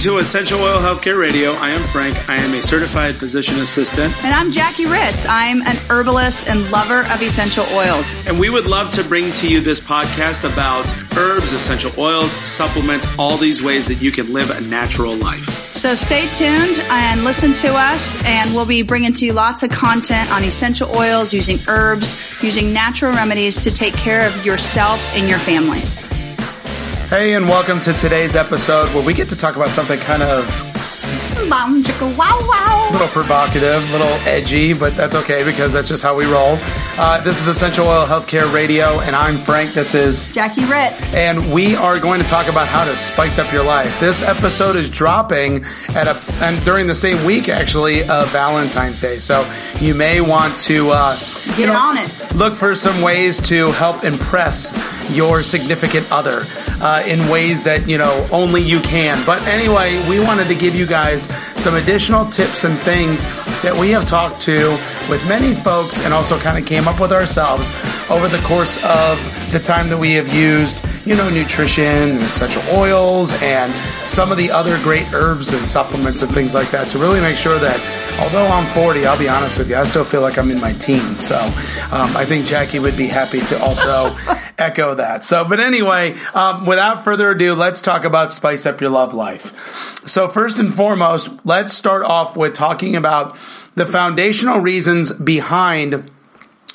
to Essential Oil Healthcare Radio. I am Frank. I am a certified physician assistant. And I'm Jackie Ritz. I'm an herbalist and lover of essential oils. And we would love to bring to you this podcast about herbs, essential oils, supplements, all these ways that you can live a natural life. So stay tuned and listen to us, and we'll be bringing to you lots of content on essential oils, using herbs, using natural remedies to take care of yourself and your family. Hey, and welcome to today's episode where we get to talk about something kind of Mom, chicka, wow, wow. a little provocative, a little edgy, but that's okay because that's just how we roll. Uh, this is Essential Oil Healthcare Radio, and I'm Frank. This is Jackie Ritz. and we are going to talk about how to spice up your life. This episode is dropping at a and during the same week actually of Valentine's Day, so you may want to uh, you Get on it. Look for some ways to help impress your significant other uh, in ways that you know only you can. But anyway, we wanted to give you guys some additional tips and things that we have talked to with many folks and also kind of came up with ourselves over the course of the time that we have used, you know, nutrition and essential oils and some of the other great herbs and supplements and things like that to really make sure that although I'm 40, I'll be honest with you, I still feel like I'm in my teens. So um, I think Jackie would be happy to also echo that. So, but anyway, um, without further ado, let's talk about spice up your love life. So, first and foremost, let's start off with talking about the foundational reasons behind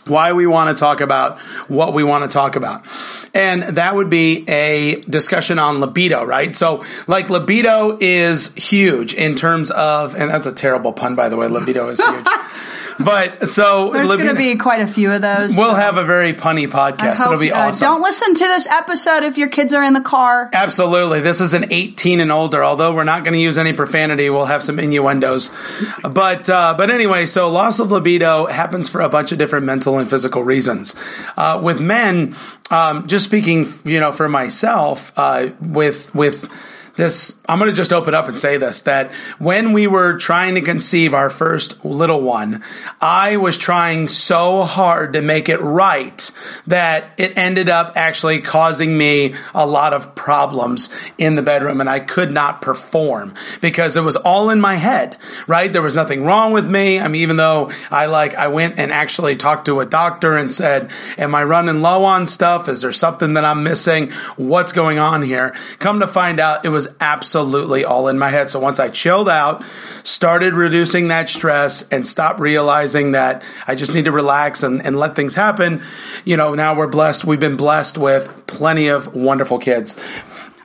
why we want to talk about what we want to talk about. And that would be a discussion on libido, right? So like libido is huge in terms of, and that's a terrible pun, by the way. Libido is huge. but so There's going to be quite a few of those. we'll have a very punny podcast. Hope- It'll be uh, awesome. Don't listen to this episode if your kids are in the car. Absolutely. This is an 18 and older. Although we're not going to use any profanity, we'll have some innuendos. But uh, but anyway, so loss of libido happens for a bunch of different mental and physical reasons. Uh, with men, um, just speaking, you know, for myself, uh, with with this i'm going to just open up and say this that when we were trying to conceive our first little one i was trying so hard to make it right that it ended up actually causing me a lot of problems in the bedroom and i could not perform because it was all in my head right? There was nothing wrong with me. I mean even though i like i went and actually talked to a doctor and said am i running low on stuff? Is there something that i'm missing? What's going on here? Come to find out it was absolutely all in my head. So once I chilled out, started reducing that stress and stopped realizing that I just need to relax and, and let things happen, you know, now we're blessed. We've been blessed with plenty of wonderful kids.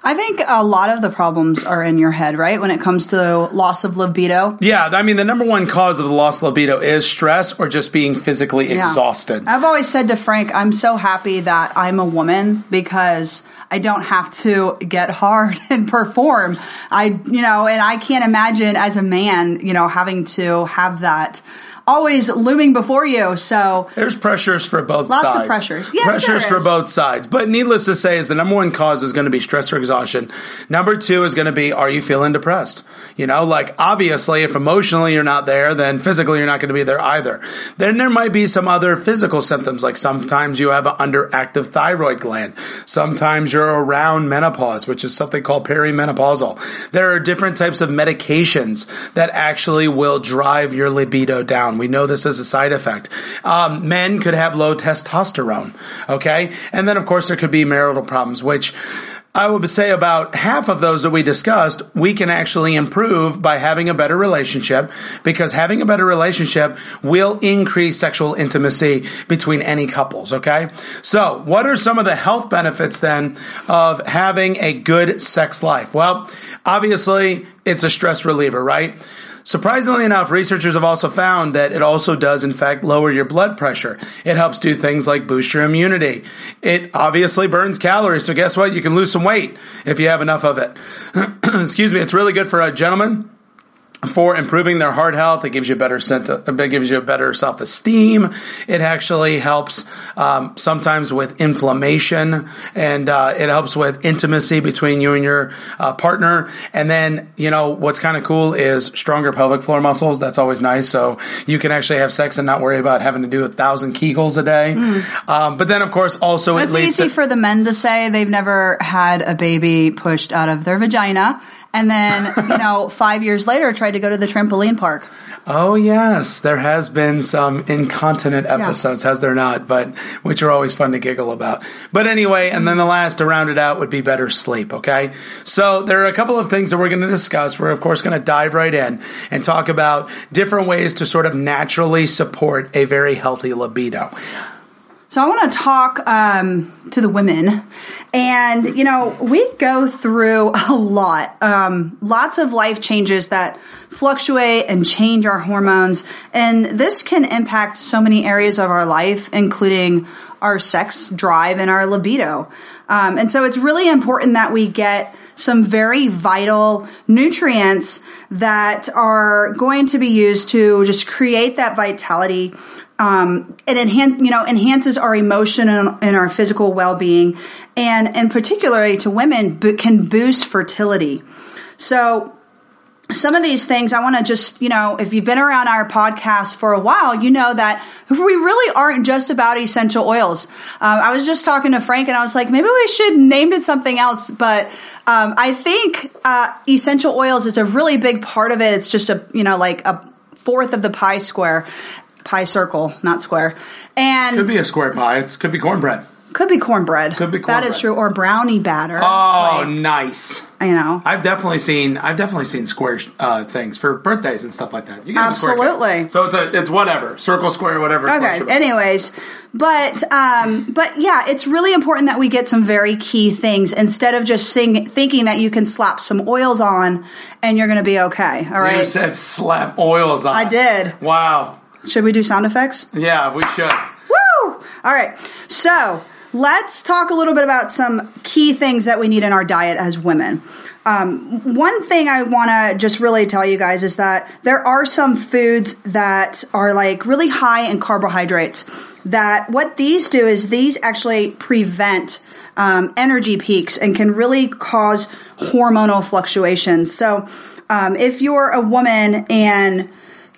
I think a lot of the problems are in your head, right? When it comes to loss of libido. Yeah, I mean, the number one cause of the lost libido is stress or just being physically Yeah. exhausted. I've always said to Frank, I'm so happy that I'm a woman because I don't have to get hard and perform. I, you know, and I can't imagine as a man, you know, having to have that always looming before you. So There's pressures for both Lots of pressures. Yes, pressures for both sides. But needless to say, is the number one cause is going to be stress or exhaustion. Number two is going to be, are you feeling depressed? You know, like obviously, if emotionally you're not there, then physically you're not going to be there either. Then there might be some other physical symptoms, like sometimes you have an underactive thyroid gland. Sometimes you're around menopause, which is something called perimenopausal. There are different types of medications that actually will drive your libido down. We know this as a side effect. Um, men could have low testosterone. Okay. And then of course there could be marital problems, which I would say about half of those that we discussed, we can actually improve by having a better relationship because having a better relationship will increase sexual intimacy between any couples. Okay. So what are some of the health benefits then of having a good sex life? Well, obviously it's a stress reliever, right? Surprisingly enough, researchers have also found that it also does, in fact, lower your blood pressure. It helps do things like boost your immunity. It obviously burns calories, so guess what? You can lose some weight if you have enough of it. Excuse me. It's really good for a gentleman for improving their heart health. It gives you a better sense. It gives you a better self esteem. It actually helps um, sometimes with inflammation, and uh, it helps with intimacy between you and your uh, partner. And then you know what's kind of cool is stronger pelvic floor muscles. That's always nice. So you can actually have sex and not worry about having to do a thousand Kegels a day. Um, but then of course also it's it easy to, for the men to say they've never had a baby pushed out of their vagina. And then you know five years later tried to go to the trampoline park. Oh yes, there has been some incontinent episodes, has there not? But which are always fun to giggle about. But anyway, and then the last to round it out would be better sleep. Okay, so there are a couple of things that we're going to discuss. We're of course going to dive right in and talk about different ways to sort of naturally support a very healthy libido. So I want to talk um, to the women, and you know we go through a lot, um, lots of life changes that fluctuate and change our hormones, and this can impact so many areas of our life, including our sex drive and our libido. Um, and so it's really important that we get some very vital nutrients that are going to be used to just create that vitality um, it enhance, you know, enhances our emotion and, and our physical well-being, and and particularly to women, bo- can boost fertility. So some of these things I want to just, you know, if you've been around our podcast for a while, you know that we really aren't just about essential oils. Um, I was just talking to Frank and I was like, maybe we should name it something else, but um, I think uh, essential oils is a really big part of it. It's just a, you know, like a fourth of the pie square pie circle, not square. And Could be a square pie. It could be cornbread. could be cornbread. Could be cornbread. That is true. Or brownie batter. Oh, Like, nice. you know. I've definitely seen I've definitely seen square uh, things for birthdays and stuff like that. You square. Absolutely. So it's a it's whatever circle, square, whatever. Okay. Anyways, but um, but yeah, it's really important that we get some very key things instead of just sing, thinking that you can slap some oils on and you're going to be okay. All right. You said slap oils on. I did. Wow. Should we do sound effects? Yeah, we should. Woo! All right. So let's talk a little bit about some key things that we need in our diet as women. Um, one thing I want to just really tell you guys is that there are some foods that are like really high in carbohydrates. That what these do is these actually prevent um, energy peaks and can really cause hormonal fluctuations. So, um, if you're a woman and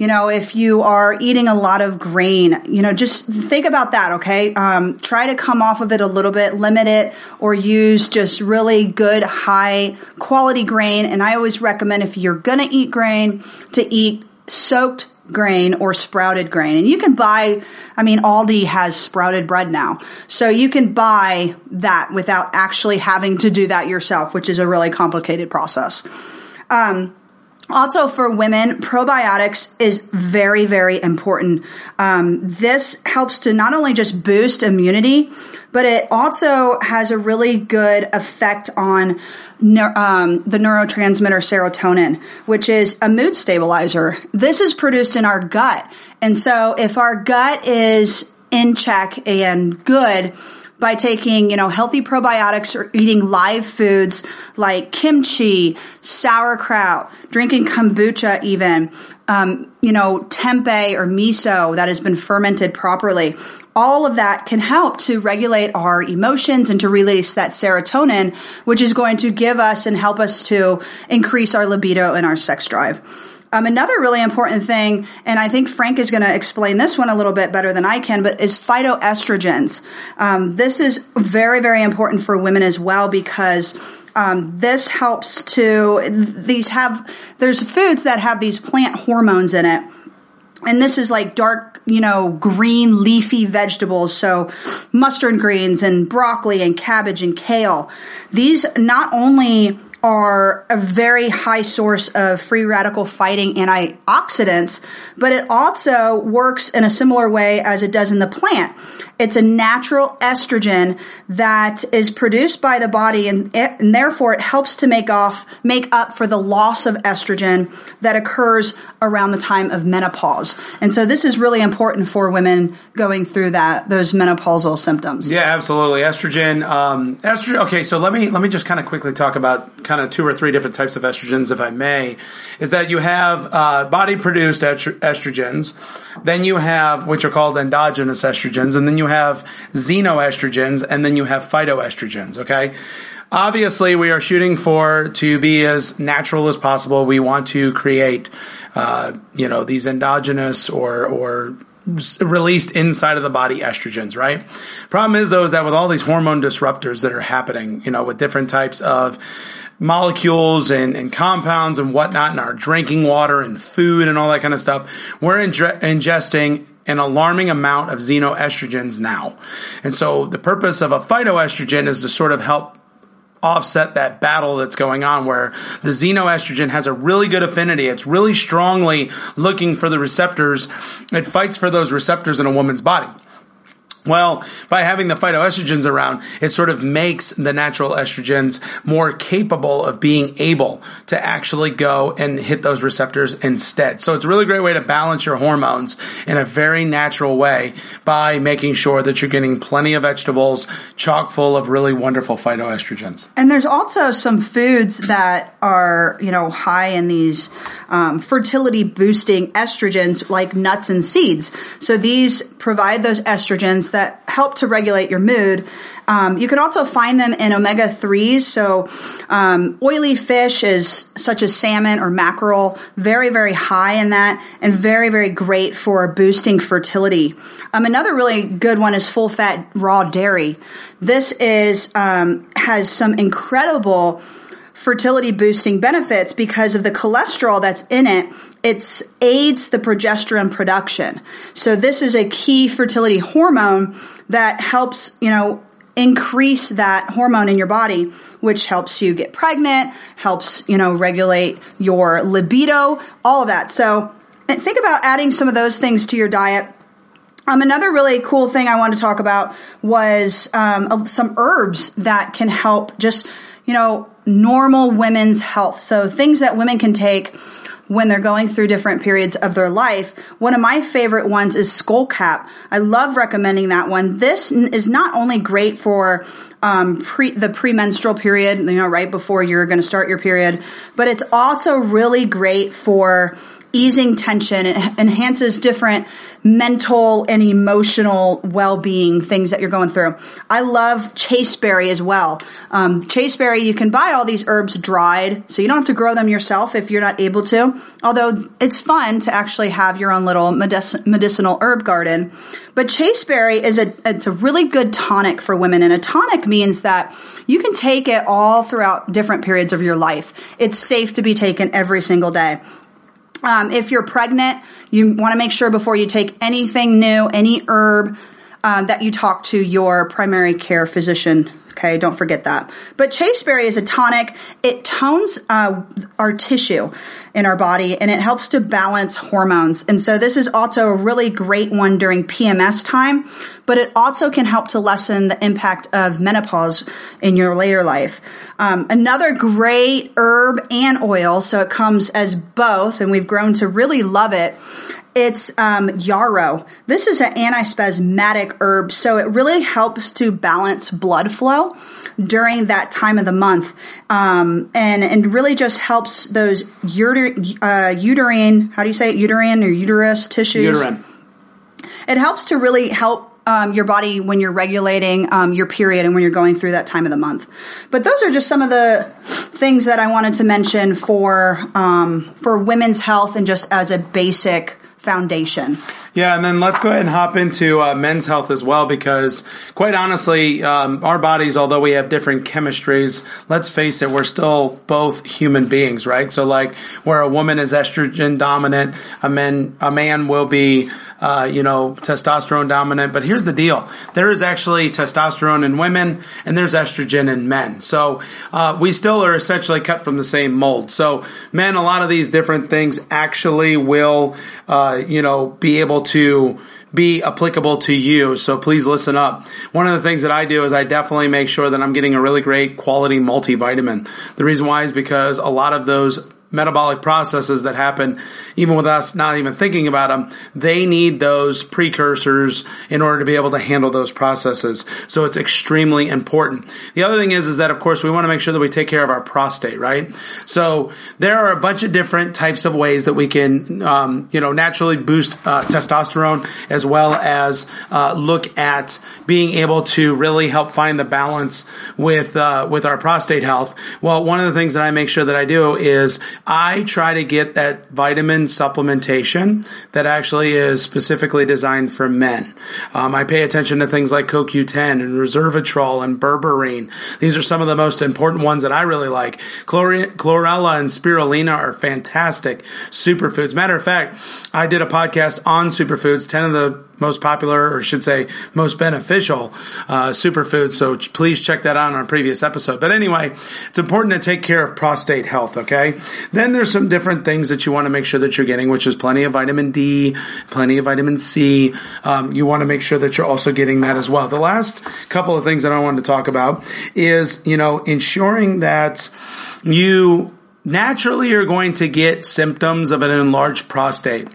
you know, if you are eating a lot of grain, you know, just think about that, okay? Um, try to come off of it a little bit, limit it, or use just really good, high quality grain. And I always recommend if you're gonna eat grain, to eat soaked grain or sprouted grain. And you can buy, I mean, Aldi has sprouted bread now. So you can buy that without actually having to do that yourself, which is a really complicated process. Um, also, for women, probiotics is very, very important. Um, this helps to not only just boost immunity, but it also has a really good effect on um, the neurotransmitter serotonin, which is a mood stabilizer. This is produced in our gut. And so if our gut is in check and good, by taking, you know, healthy probiotics or eating live foods like kimchi, sauerkraut, drinking kombucha even, um, you know, tempeh or miso that has been fermented properly. All of that can help to regulate our emotions and to release that serotonin, which is going to give us and help us to increase our libido and our sex drive. Um, another really important thing, and I think Frank is going to explain this one a little bit better than I can, but is phytoestrogens. Um, this is very, very important for women as well because um, this helps to these have there's foods that have these plant hormones in it and this is like dark, you know, green leafy vegetables. So mustard greens and broccoli and cabbage and kale. These not only are a very high source of free radical fighting antioxidants, but it also works in a similar way as it does in the plant. It's a natural estrogen that is produced by the body and, and therefore it helps to make off, make up for the loss of estrogen that occurs around the time of menopause. And so this is really important for women going through that, those menopausal symptoms. Yeah, absolutely. Estrogen. Um, estrogen. Okay, so let me let me just kind of quickly talk about kind of two or three different types of estrogens, if I may. Is that you have uh, body produced estrogens, then you have which are called endogenous estrogens, and then you have xenoestrogens, and then you have phytoestrogens. Okay. Obviously, we are shooting for to be as natural as possible. We want to create, uh, you know, these endogenous or or released inside of the body estrogens, right? Problem is though is that with all these hormone disruptors that are happening, you know, with different types of molecules and, and compounds and whatnot in our drinking water and food and all that kind of stuff, we're inge- ingesting an alarming amount of xenoestrogens now. And so the purpose of a phytoestrogen is to sort of help offset that battle that's going on where the xenoestrogen has a really good affinity. It's really strongly looking for the receptors. It fights for those receptors in a woman's body. Well, by having the phytoestrogens around, it sort of makes the natural estrogens more capable of being able to actually go and hit those receptors instead. So it's a really great way to balance your hormones in a very natural way by making sure that you're getting plenty of vegetables chock full of really wonderful phytoestrogens. And there's also some foods that are, you know, high in these um, fertility boosting estrogens like nuts and seeds. So these provide those estrogens that help to regulate your mood. Um, you can also find them in omega 3s. So, um, oily fish is such as salmon or mackerel, very, very high in that and very, very great for boosting fertility. Um, another really good one is full fat raw dairy. This is, um, has some incredible fertility boosting benefits because of the cholesterol that's in it it aids the progesterone production. So this is a key fertility hormone that helps, you know, increase that hormone in your body, which helps you get pregnant, helps, you know, regulate your libido, all of that. So think about adding some of those things to your diet. Um, another really cool thing I wanted to talk about was um, some herbs that can help just, you know, normal women's health. So things that women can take when they're going through different periods of their life. One of my favorite ones is skullcap. I love recommending that one. This is not only great for um, pre the premenstrual period, you know, right before you're going to start your period, but it's also really great for easing tension. It enhances different mental and emotional well-being things that you're going through. I love chasteberry as well. Um, chasteberry, you can buy all these herbs dried, so you don't have to grow them yourself if you're not able to. Although it's fun to actually have your own little medic- medicinal herb garden. But chasteberry is a it's a really good tonic for women, and a tonic means that you can take it all throughout different periods of your life. It's safe to be taken every single day. Um, if you're pregnant, you want to make sure before you take anything new, any herb, um, that you talk to your primary care physician Okay, don't forget that. But chasteberry is a tonic. It tones uh, our tissue in our body and it helps to balance hormones. And so this is also a really great one during PMS time, but it also can help to lessen the impact of menopause in your later life. Um, another great herb and oil, so it comes as both, and we've grown to really love it it's um, yarrow. This is an antispasmodic herb, so it really helps to balance blood flow during that time of the month, um, and and really just helps those uter- uh, uterine. How do you say it? Uterine or uterus tissues? Uterine. It helps to really help um, your body when you're regulating um, your period and when you're going through that time of the month. But those are just some of the things that I wanted to mention for um, for women's health and just as a basic foundation. Yeah, and then let's go ahead and hop into uh, men's health as well because, quite honestly, um, our bodies, although we have different chemistries, let's face it, we're still both human beings, right? So, like, where a woman is estrogen dominant, a man a man will be uh, you know, testosterone dominant. But here's the deal: there is actually testosterone in women, and there's estrogen in men. So uh, we still are essentially cut from the same mold. So men, a lot of these different things actually will, uh, you know, be able to be applicable to you. So please listen up. One of the things that I do is I definitely make sure that I'm getting a really great quality multivitamin. The reason why is because a lot of those metabolic processes that happen even with us not even thinking about them they need those precursors in order to be able to handle those processes. So it's extremely important. The other thing is is that of course we want to make sure that we take care of our prostate right? So there are a bunch of different types of ways that we can um, you know naturally boost uh, testosterone as well as uh, look at being able to really help find the balance with uh, with our prostate health. Well one of the things that i make sure that i do is I try to get that vitamin supplementation that actually is specifically designed for men. Um, I pay attention to things like CoQ10 and resveratrol and berberine. These are some of the most important ones that I really like. Chlor- chlorella and spirulina are fantastic superfoods. Matter of fact, I did a podcast on superfoods, 10 of the most popular, or should say most beneficial uh, superfoods. So please check that out on our previous episode. But anyway, it's important to take care of prostate health. Okay. Then there's some different things that you want to make sure that you're getting, which is plenty of vitamin D, plenty of vitamin C. Um, you want to make sure that you're also getting that as well. The last couple of things that I wanted to talk about is, you know, ensuring that you naturally are going to get symptoms of an enlarged prostate.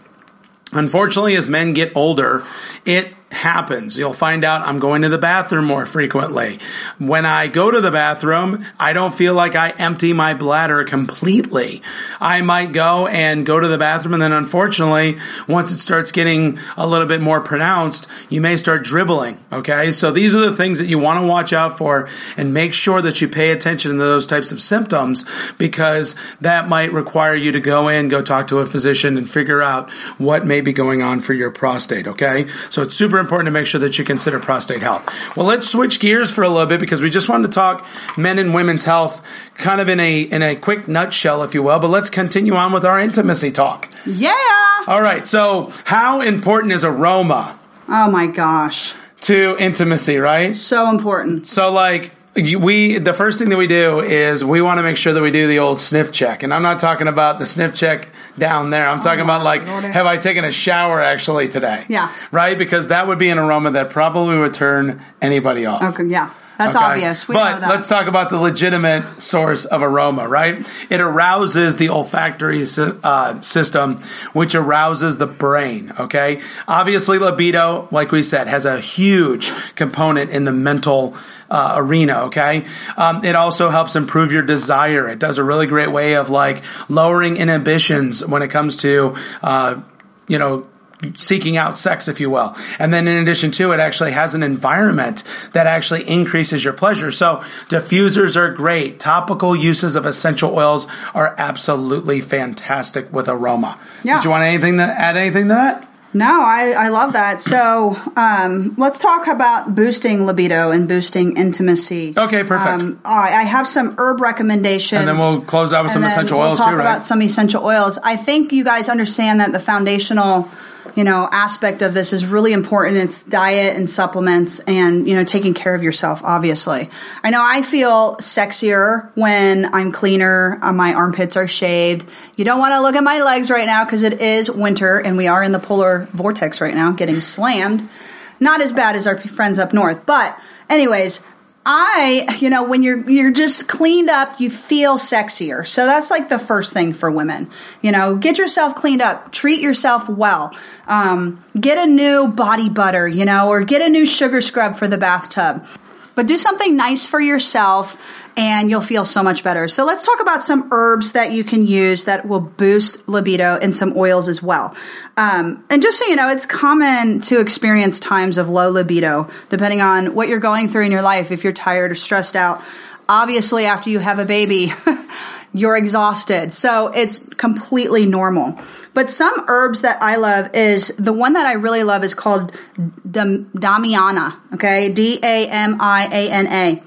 Unfortunately, as men get older, it happens. You'll find out I'm going to the bathroom more frequently. When I go to the bathroom, I don't feel like I empty my bladder completely. I might go and go to the bathroom and then unfortunately, once it starts getting a little bit more pronounced, you may start dribbling. Okay. So these are the things that you want to watch out for and make sure that you pay attention to those types of symptoms because that might require you to go in, go talk to a physician and figure out what may be going on for your prostate. Okay. So it's super important to make sure that you consider prostate health. Well, let's switch gears for a little bit because we just wanted to talk men and women's health kind of in a in a quick nutshell, if you will. But let's continue on with our intimacy talk. Yeah. All right. So, how important is aroma Oh my gosh. to intimacy, right? So important. So, like, we the first thing that we do is we want to make sure that we do the old sniff check, and I'm not talking about the sniff check down there. I'm talking oh, about like, have I taken a shower actually today? Yeah. right, because that would be an aroma that probably would turn anybody off. Okay, yeah. That's Okay? obvious. We but know that. let's talk about the legitimate source of aroma, right? It arouses the olfactory uh, system, which arouses the brain, okay? Obviously, libido, like we said, has a huge component in the mental uh, arena, okay? Um, it also helps improve your desire. It does a really great way of like lowering inhibitions when it comes to, uh, you know, seeking out sex, if you will. And then in addition to it, actually has an environment that actually increases your pleasure. So diffusers are great. Topical uses of essential oils are absolutely fantastic with aroma. Yeah. Did you want anything to add anything to that? No, I, I love that. So um, let's talk about boosting libido and boosting intimacy. Okay, perfect. Um, right, I have some herb recommendations. And then we'll close out with some essential we'll oils talk too, right? about some essential oils. I think you guys understand that the foundational, you know, aspect of this is really important. It's diet and supplements, and you know, taking care of yourself. Obviously, I know I feel sexier when I'm cleaner. Uh, my armpits are shaved. You don't want to look at my legs right now because it is winter, and we are in the polar vortex right now, getting slammed. Not as bad as our friends up north, but anyways, I, you know, when you're you're just cleaned up, you feel sexier. So that's like the first thing for women. You know, get yourself cleaned up, treat yourself well. Um, get a new body butter, you know, or get a new sugar scrub for the bathtub. But do something nice for yourself and you'll feel so much better. So let's talk about some herbs that you can use that will boost libido and some oils as well. Um, and just so you know, it's common to experience times of low libido depending on what you're going through in your life. If you're tired or stressed out, obviously after you have a baby, you're exhausted. So it's completely normal. But some herbs that I love is the one that I really love is called Dam- Damiana. Okay. D A M I A N A.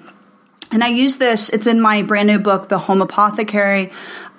And I use this, it's in my brand new book, The Home Apothecary,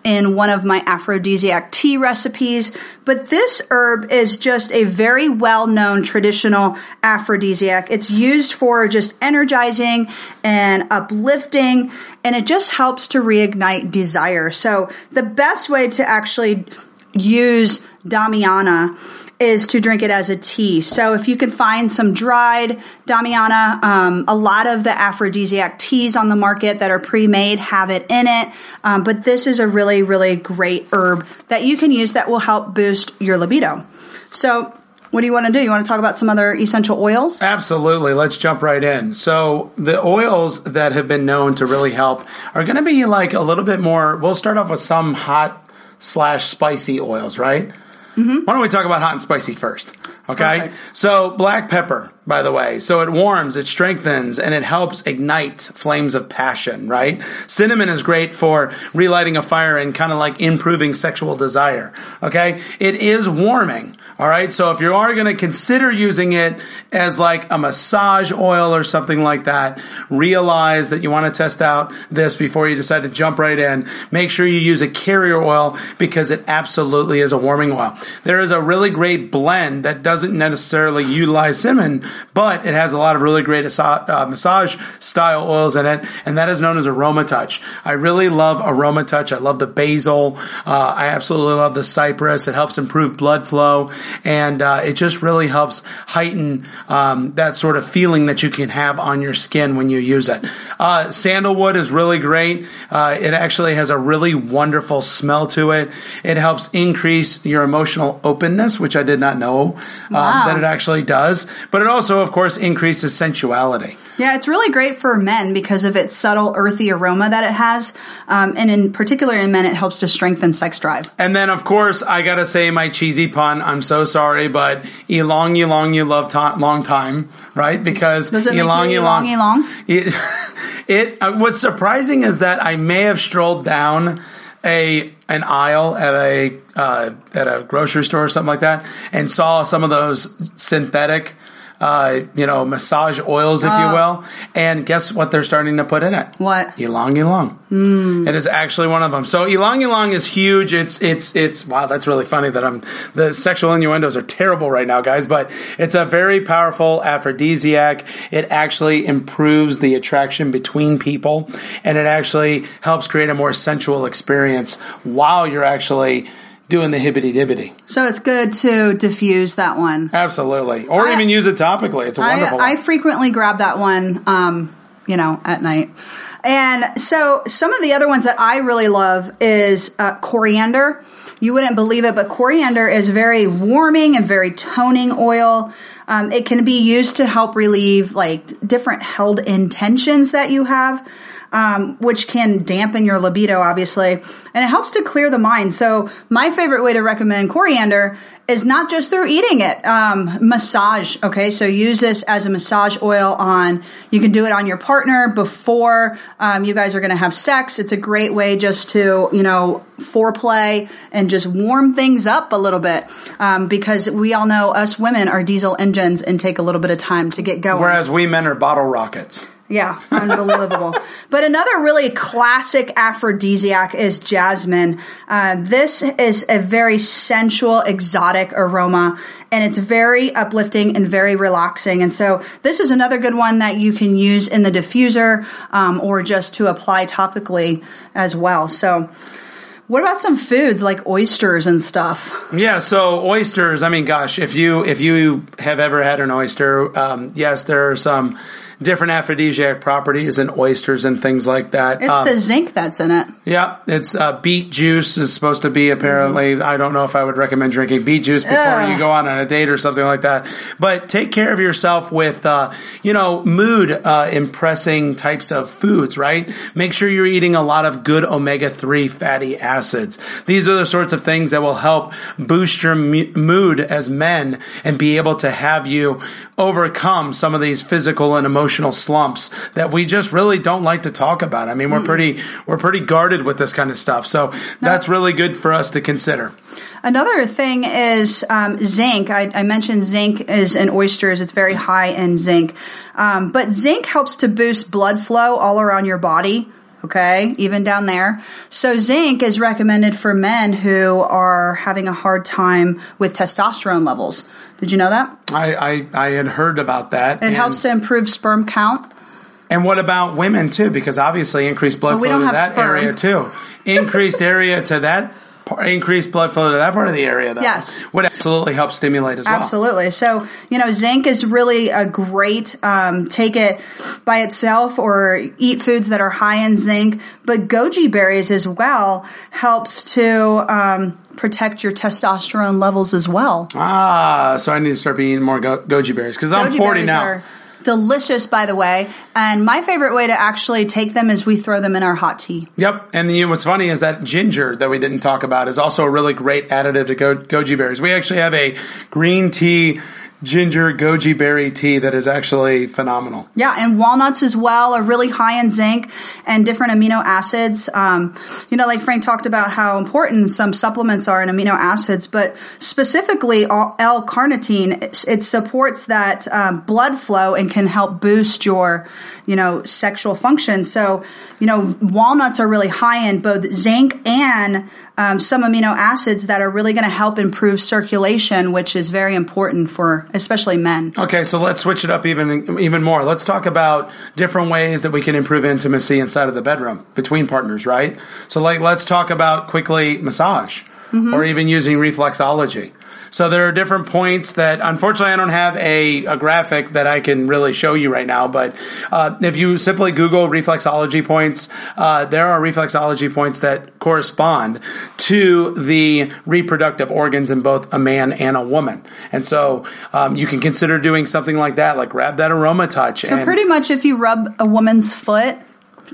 in one of my aphrodisiac tea recipes. But this herb is just a very well known traditional aphrodisiac. It's used for just energizing and uplifting, and it just helps to reignite desire. So the best way to actually use Damiana is to drink it as a tea. So if you can find some dried Damiana, um, a lot of the aphrodisiac teas on the market that are pre-made have it in it. Um, but this is a really, really great herb that you can use that will help boost your libido. So what do you want to do? You want to talk about some other essential oils? Absolutely. Let's jump right in. So, the oils that have been known to really help are going to be like a little bit more. We'll start off with some hot slash spicy oils, right? Mm-hmm. Why don't we talk about hot and spicy first? Okay. Perfect. So black pepper, by the way. So it warms, it strengthens, and it helps ignite flames of passion, right? Cinnamon is great for relighting a fire and kind of like improving sexual desire. Okay. It is warming. All right. So if you are going to consider using it as like a massage oil or something like that, realize that you want to test out this before you decide to jump right in. Make sure you use a carrier oil because it absolutely is a warming oil. There is a really great blend that doesn't necessarily utilize cinnamon, but it has a lot of really great uh, massage style oils in it, and that is known as Aroma Touch. I really love Aroma Touch. I love the basil. Uh, I absolutely love the cypress. It helps improve blood flow, and uh, it just really helps heighten um, that sort of feeling that you can have on your skin when you use it. Uh, sandalwood is really great. Uh, it actually has a really wonderful smell to it. It helps increase your emotional openness, which I did not know um, Wow. that it actually does. But it also, of course, increases sensuality. Yeah, it's really great for men because of its subtle earthy aroma that it has, um, and in particular in men, it helps to strengthen sex drive. And then, of course, I gotta say my cheesy pun. I'm so sorry, but elong, elong, you love ti long time, right? Because Does it make you elong, elong? It, it. uh, What's surprising is that I may have strolled down a an aisle at a uh, at a grocery store or something like that, and saw some of those synthetic. Uh, you know, massage oils, if you will. And guess what they're starting to put in it? What? Ylang Ylang. It is actually one of them. So Ylang Ylang is huge. It's it's it's wow. That's really funny that I'm the sexual innuendos are terrible right now, guys. But it's a very powerful aphrodisiac. It actually improves the attraction between people, and it actually helps create a more sensual experience while you're actually doing the hibbity dibbity. So it's good to diffuse that one. Absolutely, or I- even use it topically. It's a I, wonderful. I one. frequently grab that one, um, you know, at night. And so some of the other ones that I really love is uh, coriander. You wouldn't believe it, but coriander is very warming and very toning oil. Um, it can be used to help relieve like different held intentions that you have. Um, which can dampen your libido, obviously, and it helps to clear the mind. So, my favorite way to recommend coriander is not just through eating it. Um, massage, okay? So use this as a massage oil on, you can do it on your partner before um, you guys are to have sex. It's a great way just to, you know, foreplay and just warm things up a little bit um, because we all know us women are diesel engines and take a little bit of time to get going. Whereas we men are bottle rockets. Yeah, unbelievable. but another really classic aphrodisiac is jasmine. Uh, this is a very sensual, exotic aroma, and it's very uplifting and very relaxing. And so, this is another good one that you can use in the diffuser um, or just to apply topically as well. So, what about some foods like oysters and stuff? Yeah, so oysters. I mean, gosh, if you if you have ever had an oyster, um, yes, there are some different aphrodisiac properties in oysters and things like that. It's Um, the zinc that's in it. yeah, it's uh, beet juice is supposed to be apparently. I don't know if I would recommend drinking beet juice before Ugh. you go on a date or something like that. But take care of yourself with, uh, you know, mood uh, impressing types of foods. Right? Make sure you're eating a lot of good omega three fatty acids. These are the sorts of things that will help boost your mood as men and be able to have you overcome some of these physical and emotional slumps that we just really don't like to talk about. I mean, we're pretty we're pretty guarded with this kind of stuff. So that's really good for us to consider. Another thing is um, zinc. I, I mentioned zinc is in oysters. It's very high in zinc. Um, but zinc helps to boost blood flow all around your body. Okay, even down there. So zinc is recommended for men who are having a hard time with testosterone levels. Did you know that? I I, I had heard about that. It helps to improve sperm count. And what about women too? Because obviously increased blood Well, we flow don't to have that sperm. area too. Increased area to that. Increased blood flow to that part of the area, though, Yes. would absolutely help stimulate as well. Absolutely. So, you know, zinc is really a great, um, take it by itself or eat foods that are high in zinc. But goji berries as well helps to, um, protect your testosterone levels as well. Ah, so I need to start eating more go- goji berries because I'm 40 now. are- Delicious, by the way. And my favorite way to actually take them is we throw them in our hot tea. Yep. And the, what's funny is that ginger that we didn't talk about is also a really great additive to go, goji berries. We actually have a green tea ginger goji berry tea that is actually phenomenal. Yeah, and walnuts as well are really high in zinc and different amino acids. Um, you know, like Frank talked about how important some supplements are in amino acids, but specifically L-carnitine, it, it supports that um, blood flow and can help boost your, you know, sexual function. So, you know, walnuts are really high in both zinc and um, some amino acids that are really going to help improve circulation, which is very important for especially men. Okay, so let's switch it up even even more. Let's talk about different ways that we can improve intimacy inside of the bedroom between partners, right? So like let's talk about quickly massage mm-hmm. or even using reflexology. So there are different points that, unfortunately, I don't have a, a graphic that I can really show you right now. But uh, if you simply Google reflexology points, uh, there are reflexology points that correspond to the reproductive organs in both a man and a woman. And so um, you can consider doing something like that, like grab that aroma touch. So and, pretty much, if you rub a woman's foot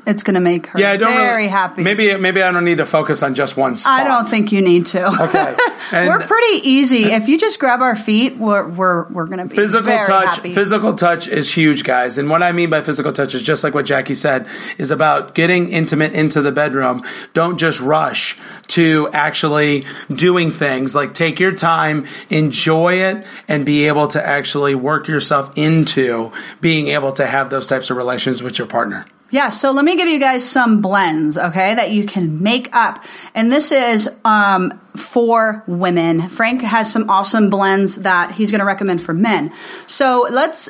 it's going to make her yeah, I don't very really, happy. Maybe maybe I don't need to focus on just one spot. I don't think you need to. Okay, we're pretty easy. If you just grab our feet, we're we're, we're going to be physical touch. Happy. Physical touch is huge, guys. And what I mean by physical touch is just like what Jackie said, is about getting intimate into the bedroom. Don't just rush to actually doing things. Like take your time, enjoy it, and be able to actually work yourself into being able to have those types of relations with your partner. Yeah, so let me give you guys some blends, okay, that you can make up. And this is um, for women. Frank has some awesome blends that he's going to recommend for men. So let's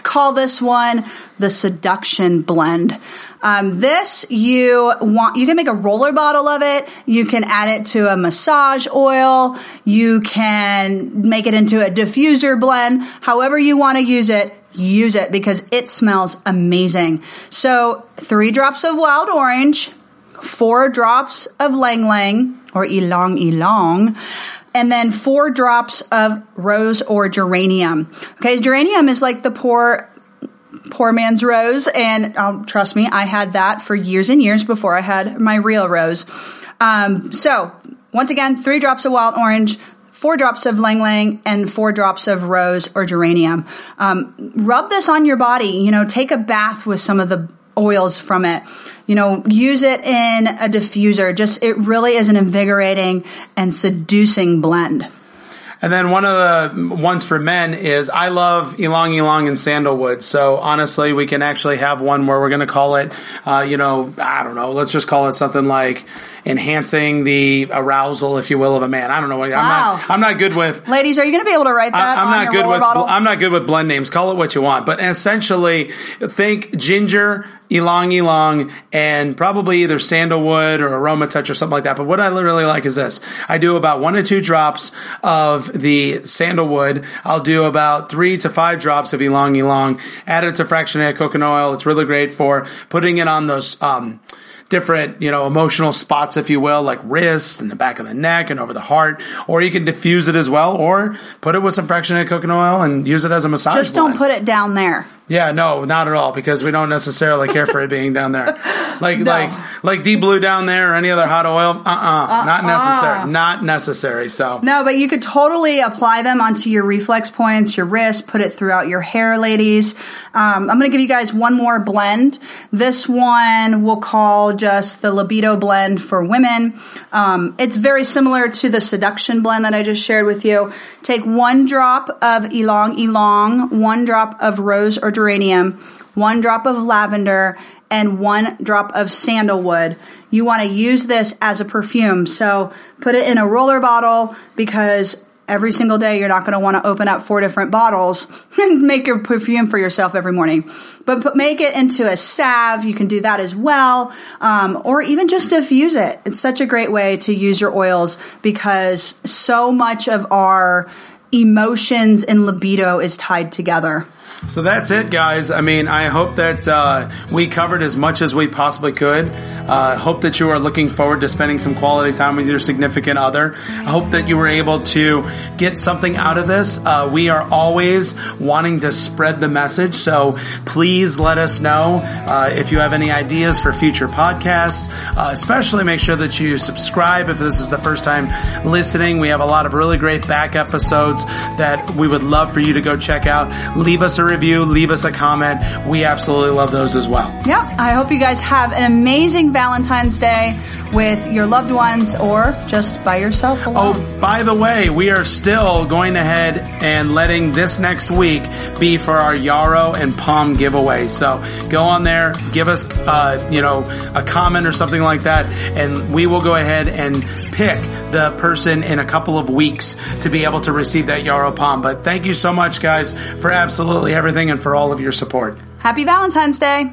call this one the seduction blend. Um, this you want you can make a roller bottle of it. You can add it to a massage oil. You can make it into a diffuser blend. However you want to use it, use it because it smells amazing. So three drops of wild orange, four drops of ylang ylang or ylang ylang and then four drops of rose or geranium. Okay, geranium is like the poor poor man's rose, and um, trust me, I had that for years and years before I had my real rose. Um, so once again, three drops of wild orange, four drops of ylang ylang and four drops of rose or geranium. Um, rub this on your body. You know, take a bath with some of the oils from it. You know, use it in a diffuser. Just, it really is an invigorating and seducing blend. And then one of the ones for men is I love ylang ylang and sandalwood. So honestly, we can actually have one where we're going to call it, uh, you know, I don't know, let's just call it something like enhancing the arousal, if you will, of a man. I don't know. I'm not. I'm not good with. Ladies, are you going to be able to write that? I, am not good with. Bottle? I'm not good with blend names. Call it what you want, but essentially, think ginger, ylang Elong and probably either sandalwood or aroma touch or something like that. But what I really like is this: I do about one to two drops of the sandalwood. I'll do about three to five drops of ylang ylang. Add it to fractionated coconut oil. It's really great for putting it on those. Um, different, you know, emotional spots, if you will, like wrist and the back of the neck and over the heart. Or you can diffuse it as well, or put it with some fractionated coconut oil and use it as a massage. Just don't put it down there. Yeah, no, not at all, because we don't necessarily care for it being down there. Like no. like like deep blue down there or any other hot oil. Uh uh-uh, uh, not necessary. Not necessary. So no, but you could totally apply them onto your reflex points, your wrist. Put it throughout your hair, ladies. Um, I'm going to give you guys one more blend. This one we'll call just the libido blend for women. Um, it's very similar to the seduction blend that I just shared with you. Take one drop of ylang ylang, one drop of rose or geranium, one drop of lavender, and one drop of sandalwood. You want to use this as a perfume. So put it in a roller bottle because every single day you're not going to want to open up four different bottles and make your perfume for yourself every morning but put, make it into a salve you can do that as well um, or even just diffuse it it's such a great way to use your oils because so much of our emotions and libido is tied together So that's it, guys. I mean, I hope that uh, we covered as much as we possibly could. Uh, hope that you are looking forward to spending some quality time with your significant other. I hope that you were able to get something out of this. Uh, we are always wanting to spread the message, so please let us know uh, if you have any ideas for future podcasts. Uh, especially make sure that you subscribe if this is the first time listening. We have a lot of really great back episodes that we would love for you to go check out. Leave us a review, leave us a comment. We absolutely love those as well. Yeah, I hope you guys have an amazing Valentine's Day with your loved ones or just by yourself alone. Oh, by the way, we are still going ahead and letting this next week be for our Yarrow and Pom giveaway. So go on there, give us, uh, you know, a comment or something like that, and we will go ahead and pick the person in a couple of weeks to be able to receive that Yarrow Pom. But thank you so much, guys, for absolutely everything and for all of your support. Happy Valentine's Day!